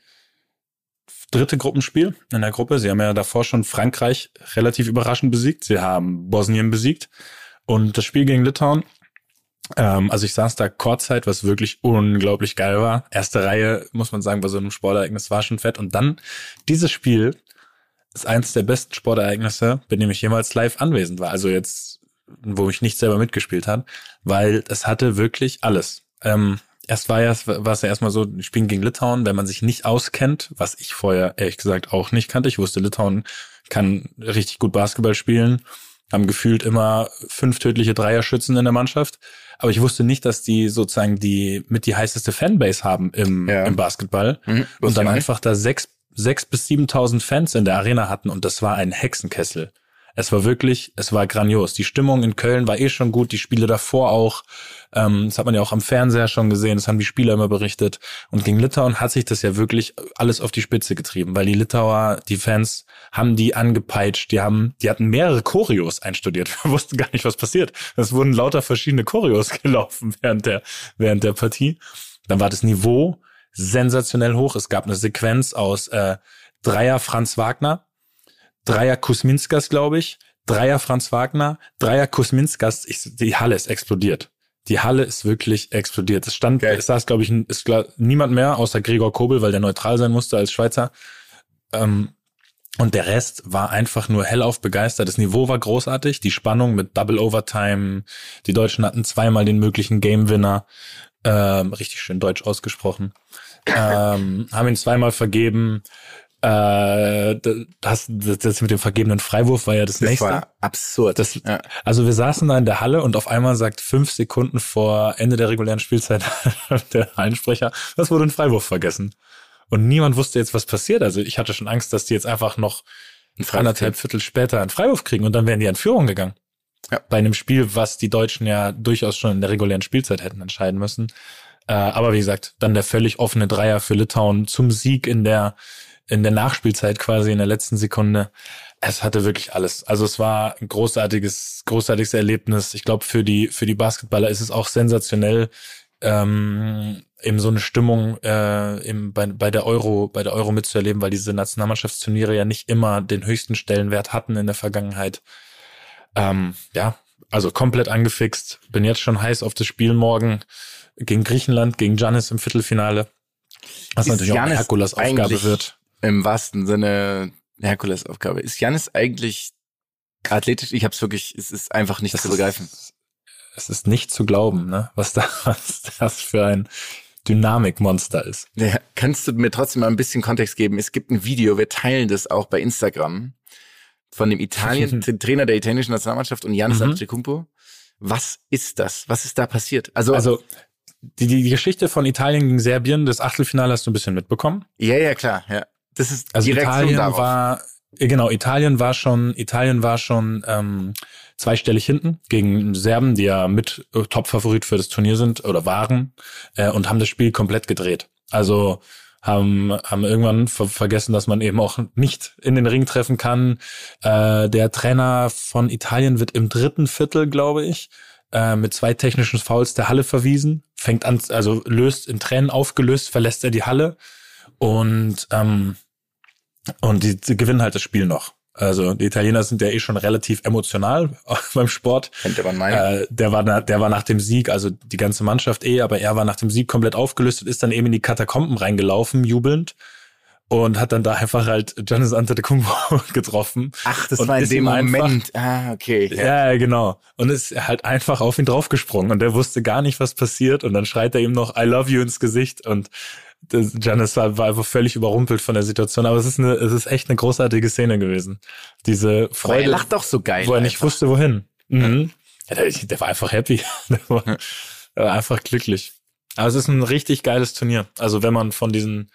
dritte Gruppenspiel in der Gruppe. Sie haben ja davor schon Frankreich relativ überraschend besiegt. Sie haben Bosnien besiegt. Und das Spiel gegen Litauen, ähm, also ich saß da Kurzzeit, was wirklich unglaublich geil war. Erste Reihe, muss man sagen, bei so einem Sportereignis war schon fett. Und dann dieses Spiel ist eins der besten Sportereignisse, bei dem ich jemals live anwesend war. Also jetzt, wo ich nicht selber mitgespielt habe, weil es hatte wirklich alles. Ähm, erst war ja, war es ja erstmal so, spielen gegen Litauen, wenn man sich nicht auskennt, was ich vorher ehrlich gesagt auch nicht kannte. Ich wusste, Litauen kann richtig gut Basketball spielen, haben gefühlt immer fünf tödliche Dreierschützen in der Mannschaft. Aber ich wusste nicht, dass die sozusagen die mit die heißeste Fanbase haben im, Ja. im Basketball Mhm, und dann einfach da sechs, sechs bis 7.000 Fans in der Arena hatten und das war ein Hexenkessel. Es war wirklich, es war grandios. Die Stimmung in Köln war eh schon gut, die Spiele davor auch. Ähm, das hat man ja auch am Fernseher schon gesehen, das haben die Spieler immer berichtet. Und gegen Litauen hat sich das ja wirklich alles auf die Spitze getrieben, weil die Litauer, die Fans, haben die angepeitscht, die haben, die hatten mehrere Choreos einstudiert. Wir wussten gar nicht, was passiert. Es wurden lauter verschiedene Choreos gelaufen während der, während der Partie. Dann war das Niveau sensationell hoch. Es gab eine Sequenz aus äh, Dreier Franz Wagner, Dreier Kusminskas, glaube ich, Dreier Franz Wagner, Dreier Kusminskas. Ich, die Halle ist explodiert. Die Halle ist wirklich explodiert. Es stand, Geil. es saß, glaube ich, ist klar, niemand mehr außer Gregor Kobel, weil der neutral sein musste als Schweizer. Ähm, und der Rest war einfach nur hellauf begeistert. Das Niveau war großartig. Die Spannung mit Double Overtime. Die Deutschen hatten zweimal den möglichen Game Winner. Ähm, richtig schön deutsch ausgesprochen. ähm, haben ihn zweimal vergeben. Äh, das, das, das mit dem vergebenen Freiwurf war ja das, Das nächste. war absurd. Das, ja. Also wir saßen da in der Halle und auf einmal sagt fünf Sekunden vor Ende der regulären Spielzeit der Hallensprecher, das wurde ein Freiwurf vergessen. Und niemand wusste jetzt, was passiert. Also ich hatte schon Angst, dass die jetzt einfach noch anderthalb Viertel später einen Freiwurf kriegen und dann wären die in Führung gegangen. Ja. Bei einem Spiel, was die Deutschen ja durchaus schon in der regulären Spielzeit hätten entscheiden müssen. Äh, aber wie gesagt, dann der völlig offene Dreier für Litauen zum Sieg in der in der Nachspielzeit quasi in der letzten Sekunde. Es hatte wirklich alles. Also es war ein großartiges, großartiges Erlebnis. Ich glaube, für die, für die Basketballer ist es auch sensationell, ähm, eben so eine Stimmung äh, im, bei, bei der Euro, bei der Euro mitzuerleben, weil diese Nationalmannschaftsturniere ja nicht immer den höchsten Stellenwert hatten in der Vergangenheit. Ähm, ja, also komplett angefixt. Bin jetzt schon heiß auf das Spiel morgen gegen Griechenland, gegen Giannis im Viertelfinale. Was Ist natürlich auch eine Giannis Herkulesaufgabe wird. Im wahrsten Sinne Herkulesaufgabe. Ist Janis eigentlich athletisch? Ich hab's wirklich, es ist einfach nicht Das zu ist- begreifen. Es ist nicht zu glauben, ne? was, da, was das für ein Dynamikmonster ist. Ja, kannst du mir trotzdem mal ein bisschen Kontext geben? Es gibt ein Video, wir teilen das auch bei Instagram von dem Italien, Trainer der italienischen Nationalmannschaft und Janis Mhm. Antetokounmpo. Was ist das? Was ist da passiert? Also, Also die, die, die Geschichte von Italien gegen Serbien, das Achtelfinale hast du ein bisschen mitbekommen. ja, ja, klar, ja. Das ist Also die Reaktion Italien darauf. war äh, genau, Italien war schon, Italien war schon ähm, zweistellig hinten gegen Serben, die ja mit äh, Topfavorit für das Turnier sind oder waren äh, und haben das Spiel komplett gedreht. Also haben, haben irgendwann ver vergessen, dass man eben auch nicht in den Ring treffen kann. Äh, der Trainer von Italien wird im dritten Viertel, glaube ich, äh, mit zwei technischen Fouls der Halle verwiesen, fängt an, also löst in Tränen aufgelöst, verlässt er die Halle Und, ähm, und die, die gewinnen halt das Spiel noch. Also die Italiener sind ja eh schon relativ emotional beim Sport. Könnte man meinen. Äh, der war na- der war nach dem Sieg, also die ganze Mannschaft eh, aber er war nach dem Sieg komplett aufgelöst und ist dann eben in die Katakomben reingelaufen, jubelnd und hat dann da einfach halt Giannis Antetokounmpo getroffen. Ach, das und war in dem einfach- Moment. ah, okay. Ja, ja, genau. Und ist halt einfach auf ihn draufgesprungen und der wusste gar nicht, was passiert und dann schreit er ihm noch I love you ins Gesicht und Giannis war, einfach völlig überrumpelt von der Situation, aber es ist eine, es ist echt eine großartige Szene gewesen. Diese Aber er Freude, lacht doch so geil. wo er nicht einfach. wusste, wohin. Mhm. Ja, der, der war einfach happy. Der war, der war einfach glücklich. Aber es ist ein richtig geiles Turnier. Also wenn man von diesen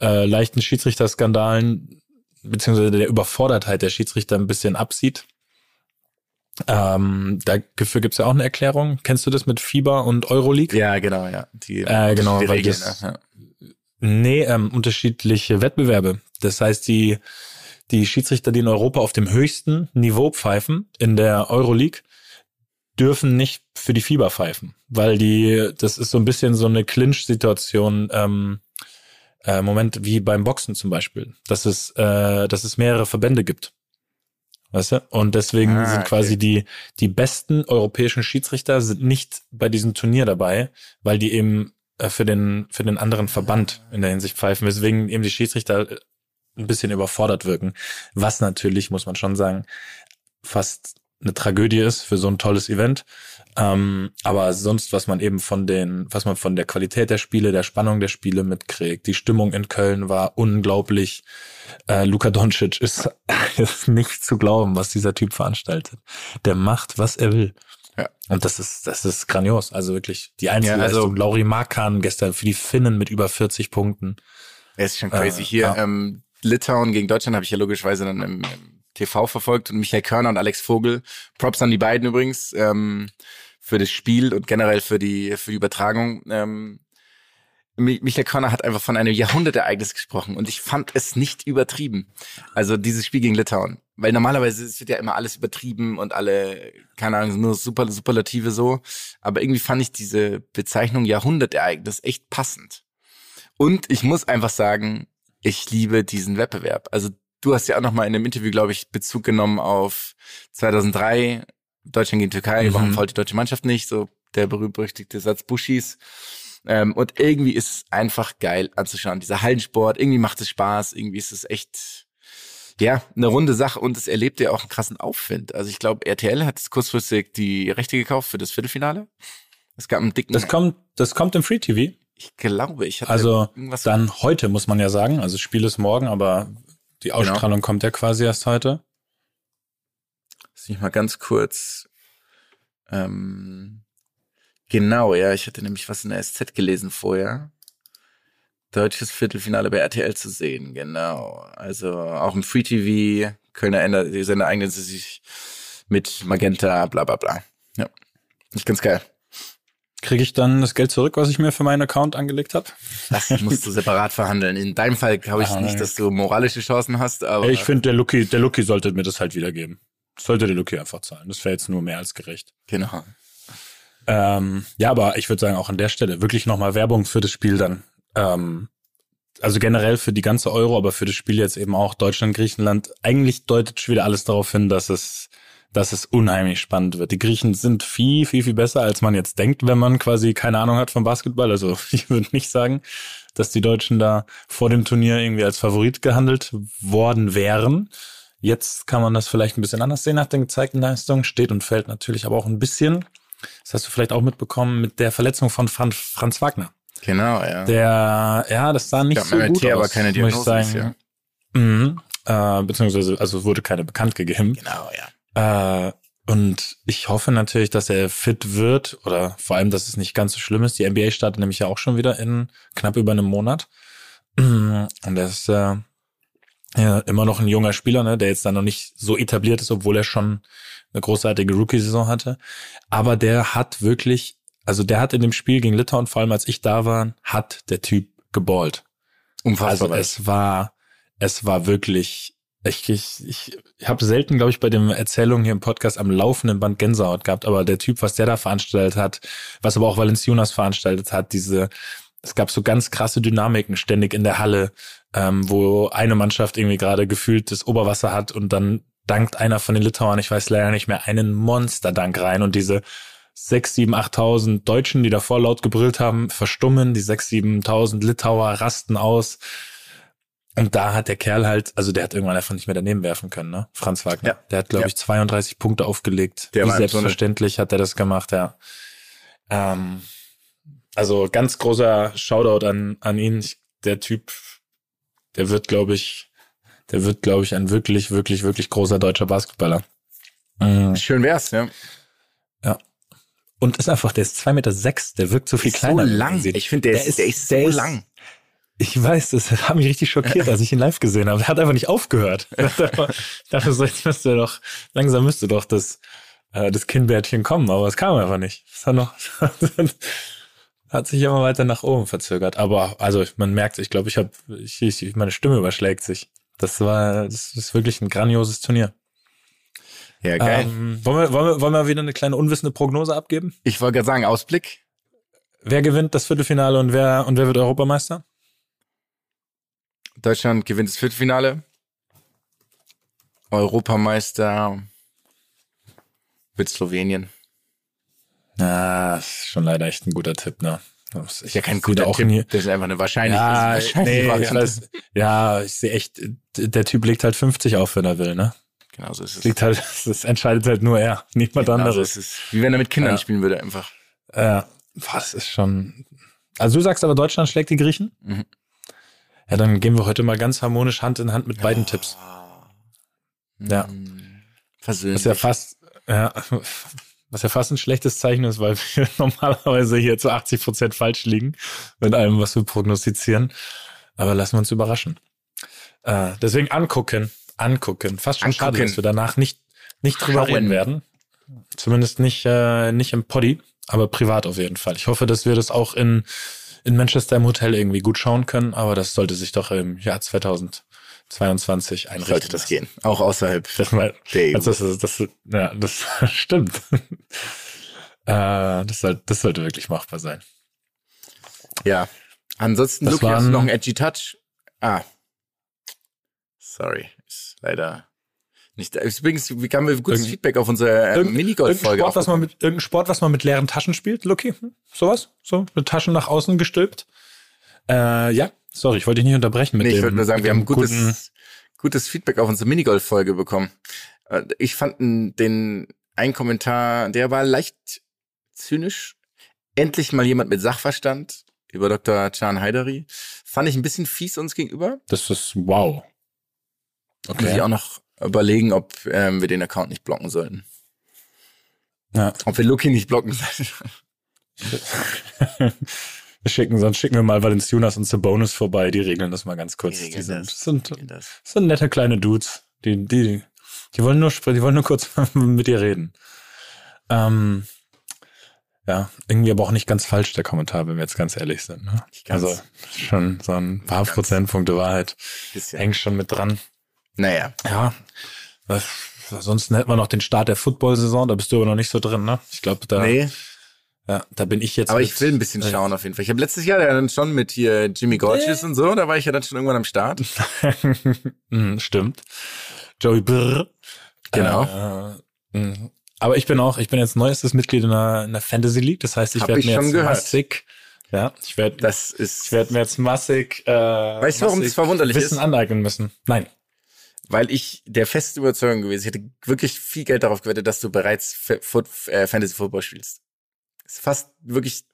äh, leichten Schiedsrichterskandalen beziehungsweise der Überfordertheit der Schiedsrichter ein bisschen absieht. Ähm, dafür gibt's ja auch eine Erklärung. Kennst du das mit FIBA und Euroleague? Ja, genau, ja. Die, Äh, genau, die weil Regeln, das- ne? Nee, ähm, unterschiedliche Wettbewerbe. Das heißt, die, die Schiedsrichter, die in Europa auf dem höchsten Niveau pfeifen, in der Euroleague, dürfen nicht für die FIBA pfeifen, weil die, das ist so ein bisschen so eine Clinch-Situation, ähm, äh, Moment wie beim Boxen zum Beispiel, dass es, äh, dass es mehrere Verbände gibt. Weißt du? Und deswegen Ah, sind okay. quasi die, die besten europäischen Schiedsrichter sind nicht bei diesem Turnier dabei, weil die eben für den, für den anderen Verband in der Hinsicht pfeifen, weswegen eben die Schiedsrichter äh, ein bisschen überfordert wirken. Was natürlich, muss man schon sagen, fast eine Tragödie ist für so ein tolles Event. Ähm, aber sonst, was man eben von den, was man von der Qualität der Spiele, der Spannung der Spiele mitkriegt, die Stimmung in Köln war unglaublich. Äh, Luka Doncic ist, ist nicht zu glauben, was dieser Typ veranstaltet. Der macht, was er will. Ja. Und das ist, das ist grandios. Also wirklich die Einzelleistung. Ja, also- Lauri Markan gestern für die Finnen mit über 40 Punkten. Er ist schon crazy. Äh, Hier, ja. ähm, Litauen gegen Deutschland habe ich ja logischerweise dann im, im TV verfolgt und Michael Körner und Alex Vogel. Props an die beiden übrigens ähm, für das Spiel und generell für die für die Übertragung. Ähm, Michael Körner hat einfach von einem Jahrhundertereignis gesprochen und ich fand es nicht übertrieben. Also dieses Spiel gegen Litauen. Weil normalerweise wird ja immer alles übertrieben und alle, keine Ahnung, nur super, Superlative so. Aber irgendwie fand ich diese Bezeichnung Jahrhundertereignis echt passend. Und ich muss einfach sagen, ich liebe diesen Wettbewerb. Also du hast ja auch noch mal in einem Interview, glaube ich, Bezug genommen auf 2003, Deutschland gegen Türkei, Mhm. warum fault die deutsche Mannschaft nicht? So der berühmt-berüchtigte Satz Buschis. Ähm, und irgendwie ist es einfach geil anzuschauen. Dieser Hallensport, irgendwie macht es Spaß, irgendwie ist es echt, ja, eine runde Sache und es erlebt ja auch einen krassen Aufwind. Also ich glaube, RTL hat kurzfristig die Rechte gekauft für das Viertelfinale. Es gab einen dicken, Das kommt, das kommt im Free TV. ich glaube, ich hatte Also irgendwas dann heute muss man ja sagen. Also das Spiel ist morgen, aber die Genau. Ausstrahlung kommt ja quasi erst heute. Lass mich mal ganz kurz. Ähm, genau, ja, ich hatte nämlich was in der SZ gelesen vorher. Deutsches Viertelfinale bei RTL zu sehen, genau. Also auch im Free TV, Kölner Ender, die Sender eignen sie sich mit Magenta, bla bla bla. Ja. Ist ganz geil. Kriege ich dann das Geld zurück, was ich mir für meinen Account angelegt habe? Das musst du separat verhandeln. In deinem Fall glaube ich Ah, nicht, dass du moralische Chancen hast, aber Ich finde, der Lucky, der Lucky sollte mir das halt wiedergeben. Sollte der Lucky einfach zahlen. Das wäre jetzt nur mehr als gerecht. genau. Ähm, ja, aber ich würde sagen, auch an der Stelle wirklich nochmal Werbung für das Spiel dann. Ähm, also generell für die ganze Euro, aber für das Spiel jetzt eben auch Deutschland, Griechenland. Eigentlich deutet schon wieder alles darauf hin, dass es, dass es unheimlich spannend wird. Die Griechen sind viel, viel, viel besser, als man jetzt denkt, wenn man quasi keine Ahnung hat vom Basketball. Also ich würde nicht sagen, dass die Deutschen da vor dem Turnier irgendwie als Favorit gehandelt worden wären. Jetzt kann man das vielleicht ein bisschen anders sehen nach den gezeigten Leistungen. Steht und fällt natürlich aber auch ein bisschen. Das hast du vielleicht auch mitbekommen mit der Verletzung von Franz, Franz Wagner. Genau, ja. Der, ja, das sah nicht Ja, so MRT, gut aus, aber keine muss ich Diagnose sagen. bisher. Mhm. Äh, beziehungsweise, also es wurde keine bekannt gegeben. Genau, ja. Äh, und ich hoffe natürlich, dass er fit wird oder vor allem, dass es nicht ganz so schlimm ist. Die NBA startet nämlich ja auch schon wieder in knapp über einem Monat. Und er ist äh, ja, immer noch ein junger Spieler, ne, der jetzt dann noch nicht so etabliert ist, obwohl er schon eine großartige Rookie-Saison hatte. Aber der hat wirklich, also der hat in dem Spiel gegen Litauen, vor allem als ich da war, hat der Typ geballt. Unfassbar. Also es war, es war wirklich, ich, ich, ich, habe selten, glaube ich, bei den Erzählungen hier im Podcast am laufenden Band Gänsehaut gehabt, aber der Typ, was der da veranstaltet hat, was aber auch Valenciunas veranstaltet hat, diese, es gab so ganz krasse Dynamiken ständig in der Halle, ähm, wo eine Mannschaft irgendwie gerade gefühlt das Oberwasser hat und dann dankt einer von den Litauern, ich weiß leider nicht mehr, einen Monsterdank rein und diese sechs, sieben, achttausend Deutschen, die davor laut gebrüllt haben, verstummen, die sechs, siebentausend Litauer rasten aus. Und da hat der Kerl halt, also der hat irgendwann einfach nicht mehr daneben werfen können, ne? Franz Wagner. Ja. Der hat, glaube Ja. ich, 32 Punkte aufgelegt. Der Wie selbstverständlich hat er das gemacht, ja. Ähm, also ganz großer Shoutout an, an ihn. Der Typ, der wird, glaube ich, der wird, glaube ich, ein wirklich, wirklich, wirklich großer deutscher Basketballer. Mhm. Schön wär's, ja. Und ist einfach, der ist zwei Meter, sechs, der wirkt so viel Ist kleiner. so lang. Ich finde, der, Der ist, der ist so der lang. Ich weiß, das hat mich richtig schockiert, als ich ihn live gesehen habe. Er hat einfach nicht aufgehört. Ich dachte so, jetzt müsste doch, langsam müsste doch das, äh, das Kinnbärtchen kommen, aber es kam einfach nicht. Es hat noch, hat sich immer weiter nach oben verzögert. Aber, also, man merkt, ich glaube, ich habe, ich, ich, meine Stimme überschlägt sich. Das war, das ist wirklich ein grandioses Turnier. Ja, geil. Ähm, wollen, wir, wollen, wir, wollen wir wieder eine kleine unwissende Prognose abgeben? ich wollte gerade sagen, Ausblick. Wer gewinnt das Viertelfinale und wer, und wer wird Europameister? Deutschland gewinnt das Viertelfinale. Europameister wird Slowenien. Ja, ist schon leider echt ein guter Tipp, ne? Das Ist ja kein guter auch Tipp. nie- Das ist einfach eine wahrscheinlich. Ja, das ist eine nee, Variante. ja, ich sehe echt, der Typ legt halt 50 auf, wenn er will, ne? Genau so ist es. Liegt halt, das entscheidet halt nur er, niemand Genau so anderes. ist es. Wie wenn er mit Kindern Ja. spielen würde, einfach. Ja, das ist schon. Also du sagst aber, Deutschland schlägt die Griechen? Mhm. Ja, dann gehen wir heute mal ganz harmonisch Hand in Hand mit beiden Tipps. Ja. Hm. Was Versöhnlich. ja fast, ja, was ja fast ein schlechtes Zeichen ist, weil wir normalerweise hier zu 80 Prozent falsch liegen mit allem, was wir prognostizieren. Aber lassen wir uns überraschen. Äh, deswegen angucken, angucken. Fast schon schade, Angucken. dass wir danach nicht, nicht drüber Schauen. reden werden. Zumindest nicht, äh, nicht im Poddy, aber privat auf jeden Fall. Ich hoffe, dass wir das auch in, in Manchester im Hotel irgendwie gut schauen können, aber das sollte sich doch im Jahr 2022 einrichten. Sollte das gehen. Auch außerhalb Das, mal, der EU. also das, ist- das, ja, das stimmt. äh, das, soll, das sollte wirklich machbar sein. Ja. Ansonsten, Das Luki, hast du noch einen Edgy Touch? Ah. Sorry. Ist leider nicht da. Übrigens, wie kamen wir gutes Irgend- Feedback auf unsere äh, Irgendein Minigolf-Folge? Sport, was man mit, irgendein Sport, was man mit leeren Taschen spielt, Lucky? Hm? Sowas? So, mit Taschen nach außen gestülpt? Äh, ja, sorry, ich wollte dich nicht unterbrechen mit nee, dem. ich wollte nur sagen, wir haben gutes, gutes Feedback auf unsere Minigolf-Folge bekommen. Äh, Ich fand den einen Kommentar, der war leicht zynisch. Endlich mal jemand mit Sachverstand über Dr. Can Haidari. Fand ich ein bisschen fies uns gegenüber. Das ist wow. Muss ich Okay. auch noch überlegen, ob ähm, wir den Account nicht blocken sollten. Ja. Ob wir Lucky nicht blocken sollten. schicken, sonst schicken wir mal Valenciunas und Sabonis vorbei, die regeln das mal ganz kurz. Die Die, sind, das. sind, sind nette kleine Dudes. Die, die, die wollen nur, die wollen nur kurz mit dir reden. Ähm, ja, irgendwie aber auch nicht ganz falsch, der Kommentar, wenn wir jetzt ganz ehrlich sind. Ne? Also schon so ein paar. Prozentpunkte Wahrheit Bisschen. hängt schon mit dran. Naja. Ja, ansonsten hätten wir noch den Start der Football-Saison, da bist du aber noch nicht so drin, ne? Ich glaube, da, Nee, ja, da bin ich jetzt. aber mit- ich will ein bisschen äh, schauen auf jeden Fall. Ich habe letztes Jahr ja dann schon mit hier Jimmy Gorgeous und so, da war ich ja dann schon irgendwann am Start. Hm, Stimmt. Joey Brr. Genau. Äh, mh. aber ich bin auch, ich bin jetzt neuestes Mitglied in der, in der Fantasy League. Das heißt, ich werde mir jetzt gehört. massig, ja, ich werde, Das ist, ich werde mir jetzt massig, äh, Weißt du, warum das verwunderlich Wissen ist? aneignen müssen. Nein. weil ich der festen Überzeugung gewesen, ich hätte wirklich viel Geld darauf gewettet, dass du bereits äh, Fantasy Football spielst. Ist fast wirklich,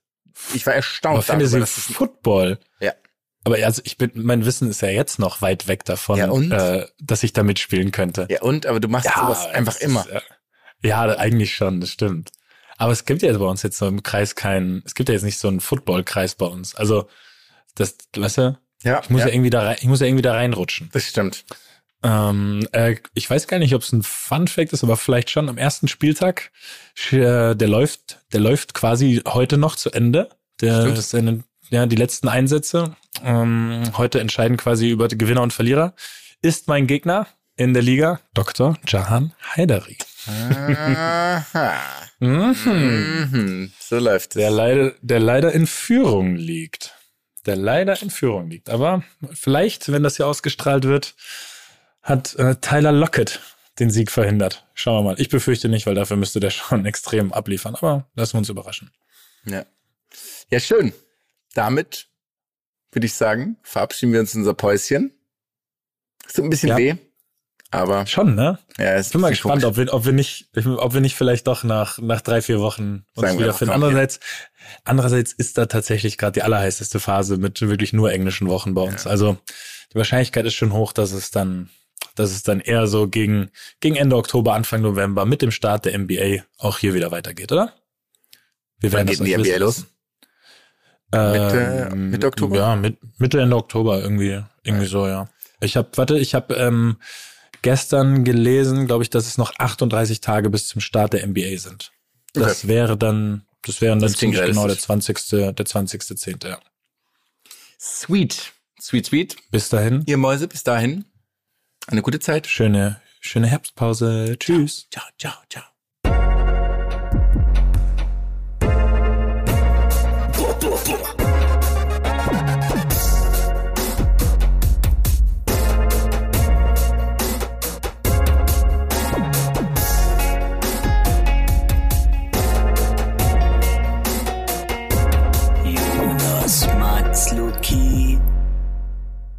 ich war erstaunt Aber Fantasy darüber, dass Football. Ja. Aber also ich bin, mein Wissen ist ja jetzt noch weit weg davon, Ja? Äh, dass ich da mitspielen könnte. ja und, aber du machst sowas einfach immer. Ist, äh, ja, eigentlich schon, das stimmt. Aber es gibt ja bei uns jetzt so im Kreis keinen, es gibt ja jetzt nicht so einen Football-Kreis bei uns. Also, das, weißt du, Ja, ich muss ja, ja, irgendwie da rein, ich muss ja irgendwie da reinrutschen. das stimmt. Ähm, äh, ich weiß gar nicht, ob es ein Fun-Fact ist, aber vielleicht schon am ersten Spieltag, äh, der läuft, der läuft quasi heute noch zu Ende. Der Stimmt. ist eine, ja, die letzten Einsätze ähm, heute entscheiden quasi über die Gewinner und Verlierer. Ist mein Gegner in der Liga Dr. Jahan Haidari. Aha. Mhm. Mhm. So läuft es. Der leider, der leider in Führung liegt. der leider in Führung liegt. Aber vielleicht, wenn das hier ausgestrahlt wird, hat äh, Tyler Lockett den Sieg verhindert. Schauen wir mal. Ich befürchte nicht, weil dafür müsste der schon extrem abliefern. Aber lassen wir uns überraschen. Ja. Ja, schön. Damit würde ich sagen, verabschieden wir uns in unser Päuschen. Es tut ein bisschen Ja. weh, aber Schon, ne? ja, Ich bin mal gespannt, ob wir, ob wir nicht, ob wir nicht vielleicht doch nach, nach drei, vier Wochen uns Sagen wir wieder einfach finden. noch, ja. Andererseits, andererseits ist da tatsächlich gerade die allerheißeste Phase mit wirklich nur englischen Wochen bei uns. Also die Wahrscheinlichkeit ist schon hoch, dass es dann, dass es dann eher so gegen, gegen Ende Oktober, Anfang November mit dem Start der NBA auch hier wieder weitergeht, oder? Wir Wann werden geht das denn die NBA wissen los? Mitte- Ähm, Mitte Oktober? Ja, mit, Mitte, Ende Oktober irgendwie, irgendwie so, ja. Ich habe, warte, ich habe ähm, gestern gelesen, glaube ich, dass es noch 38 Tage bis zum Start der NBA sind. Das Okay. wäre dann, das wären dann Das ziemlich genau der realistisch. 20. der 20.10. Ja. Sweet. Sweet, sweet. Bis dahin, Ihr Mäuse, bis dahin. Eine gute Zeit. schöne, schöne Herbstpause. Tschüss. Ciao, ciao, ciao. Jonas